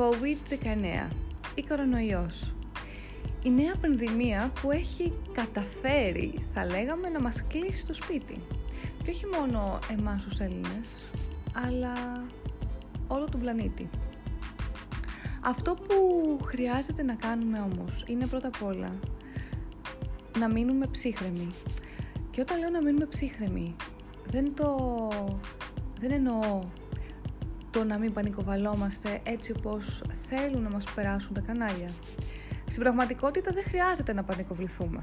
COVID-19 ή κορονοϊός. Η νέα πανδημία που έχει καταφέρει, θα λέγαμε, να μας κλείσει στο σπίτι. Και όχι μόνο εμάς τους Έλληνες, αλλά όλο τον πλανήτη. Αυτό που χρειάζεται να κάνουμε όμως είναι πρώτα απ' όλα να μείνουμε ψύχρεμοι. Και όταν λέω να μείνουμε ψύχρεμοι, δεν το... δεν εννοώ το να μην πανικοβαλόμαστε έτσι όπως θέλουν να μας περάσουν τα κανάλια. Στην πραγματικότητα δεν χρειάζεται να πανικοβληθούμε.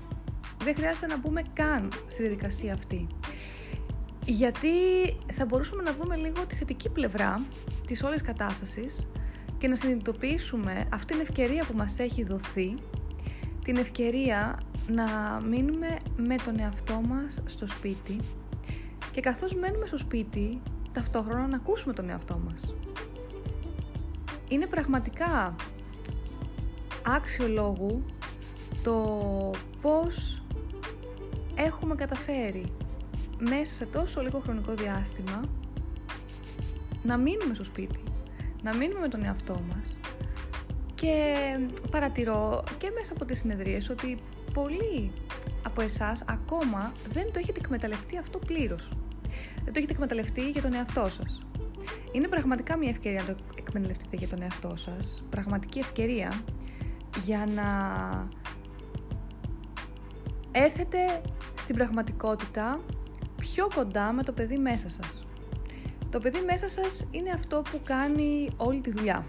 Δεν χρειάζεται να μπούμε καν στη διαδικασία αυτή. Γιατί θα μπορούσαμε να δούμε λίγο τη θετική πλευρά της όλης κατάστασης και να συνειδητοποιήσουμε αυτή την ευκαιρία που μας έχει δοθεί, την ευκαιρία να μείνουμε με τον εαυτό μας στο σπίτι και καθώς μένουμε στο σπίτι, ταυτόχρονα να ακούσουμε τον εαυτό μας. Είναι πραγματικά άξιο λόγου το πώς έχουμε καταφέρει μέσα σε τόσο λίγο χρονικό διάστημα να μείνουμε στο σπίτι, να μείνουμε με τον εαυτό μας και παρατηρώ και μέσα από τις συνεδρίες ότι πολλοί από εσάς ακόμα δεν το έχετε εκμεταλλευτεί αυτό πλήρως. Δεν το έχετε εκμεταλλευτεί για τον εαυτό σας. Είναι πραγματικά μια ευκαιρία να το εκμεταλλευτείτε για τον εαυτό σας. Πραγματική ευκαιρία για να έρθετε στην πραγματικότητα πιο κοντά με το παιδί μέσα σας. Το παιδί μέσα σας είναι αυτό που κάνει όλη τη δουλειά.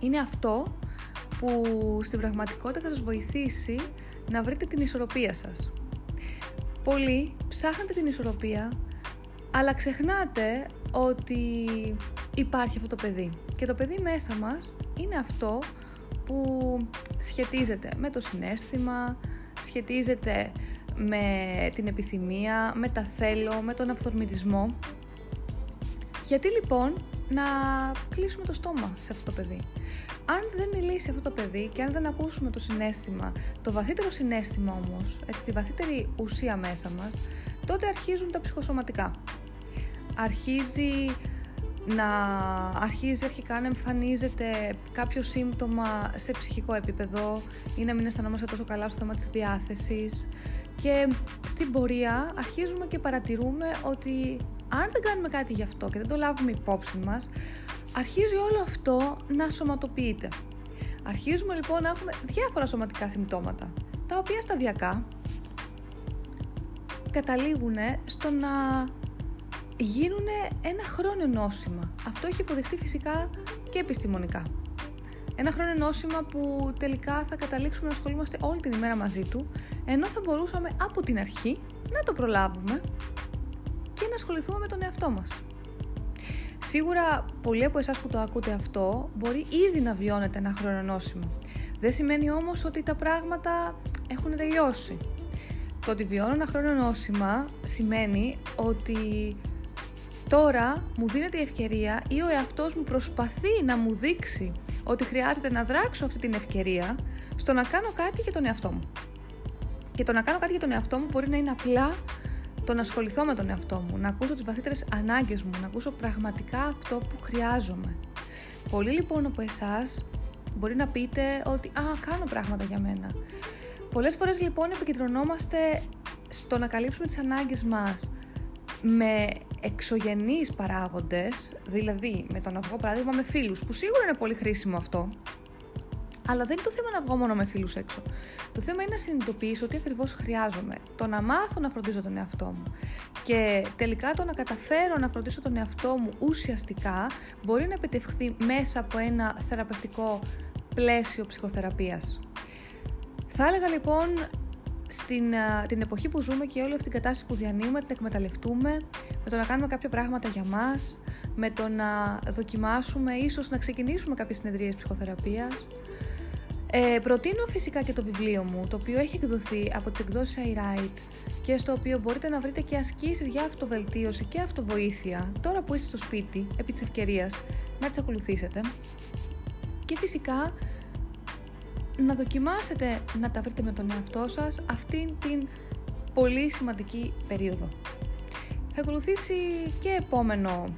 Είναι αυτό που στην πραγματικότητα θα σας βοηθήσει να βρείτε την ισορροπία σας. Πολλοί ψάχνετε την ισορροπία, αλλά ξεχνάτε ότι υπάρχει αυτό το παιδί. Και το παιδί μέσα μας είναι αυτό που σχετίζεται με το συνέστημα, σχετίζεται με την επιθυμία, με τα θέλω, με τον αυθορμητισμό. Γιατί λοιπόν να κλείσουμε το στόμα σε αυτό το παιδί. Αν δεν μιλήσει αυτό το παιδί και αν δεν ακούσουμε το συνέστημα, το βαθύτερο συνέστημα όμως, έτσι, τη βαθύτερη ουσία μέσα μας, τότε αρχίζουν τα ψυχοσωματικά. Αρχίζει να αρχίζει αρχικά να εμφανίζεται κάποιο σύμπτωμα σε ψυχικό επίπεδο ή να μην αισθανόμαστε τόσο καλά στο θέμα της διάθεσης και στην πορεία αρχίζουμε και παρατηρούμε ότι αν δεν κάνουμε κάτι γι' αυτό και δεν το λάβουμε υπόψη μας αρχίζει όλο αυτό να σωματοποιείται. Αρχίζουμε λοιπόν να έχουμε διάφορα σωματικά συμπτώματα τα οποία σταδιακά καταλήγουν στο να γίνουν ένα χρόνο νόσημα. Αυτό έχει υποδειχθεί φυσικά και επιστημονικά. Ένα χρόνο νόσημα που τελικά θα καταλήξουμε να ασχολούμαστε όλη την ημέρα μαζί του, ενώ θα μπορούσαμε από την αρχή να το προλάβουμε και να ασχοληθούμε με τον εαυτό μας. Σίγουρα πολλοί από εσάς που το ακούτε αυτό μπορεί ήδη να βιώνετε ένα χρόνο νόσημα. Δεν σημαίνει όμως ότι τα πράγματα έχουν τελειώσει. Το ότι βιώνω ένα χρόνο νόσημα σημαίνει ότι Τώρα μου δίνεται η ευκαιρία ή ο εαυτός μου προσπαθεί να μου δείξει ότι χρειάζεται να δράξω αυτή την ευκαιρία στο να κάνω κάτι για τον εαυτό μου. Και το να κάνω κάτι για τον εαυτό μου μπορεί να είναι απλά το να ασχοληθώ με τον εαυτό μου, να ακούσω τις βαθύτερες ανάγκες μου, να ακούσω πραγματικά αυτό που χρειάζομαι. Πολλοί λοιπόν από εσάς μπορεί να πείτε ότι «Α, κάνω πράγματα για μένα». Πολλές φορές λοιπόν επικεντρωνόμαστε στο να καλύψουμε τις ανάγκες μας με εξωγενείς παράγοντες, δηλαδή με τον αυγό παράδειγμα με φίλους, που σίγουρα είναι πολύ χρήσιμο αυτό, αλλά δεν είναι το θέμα να βγω μόνο με φίλους έξω. Το θέμα είναι να συνειδητοποιήσω ότι ακριβώς χρειάζομαι. Το να μάθω να φροντίζω τον εαυτό μου και τελικά το να καταφέρω να φροντίσω τον εαυτό μου ουσιαστικά μπορεί να επιτευχθεί μέσα από ένα θεραπευτικό πλαίσιο ψυχοθεραπείας. Θα έλεγα λοιπόν στην την εποχή που ζούμε και όλη αυτή την κατάσταση που διανύουμε, την εκμεταλλευτούμε με το να κάνουμε κάποια πράγματα για μας, με το να δοκιμάσουμε, ίσως να ξεκινήσουμε κάποιες συνεδρίες ψυχοθεραπείας. Ε, προτείνω φυσικά και το βιβλίο μου, το οποίο έχει εκδοθεί από τις εκδόσεις iWrite και στο οποίο μπορείτε να βρείτε και ασκήσεις για αυτοβελτίωση και αυτοβοήθεια, τώρα που είστε στο σπίτι, επί της ευκαιρίας, να τις ακολουθήσετε. Και φυσικά να δοκιμάσετε να τα βρείτε με τον εαυτό σας αυτήν την πολύ σημαντική περίοδο. Θα ακολουθήσει και επόμενο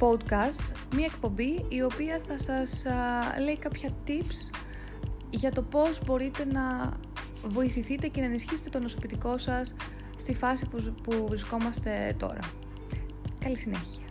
podcast, μία εκπομπή η οποία θα σας λέει κάποια tips για το πώς μπορείτε να βοηθηθείτε και να ενισχύσετε το νοσοποιητικό σας στη φάση που, που βρισκόμαστε τώρα. Καλή συνέχεια.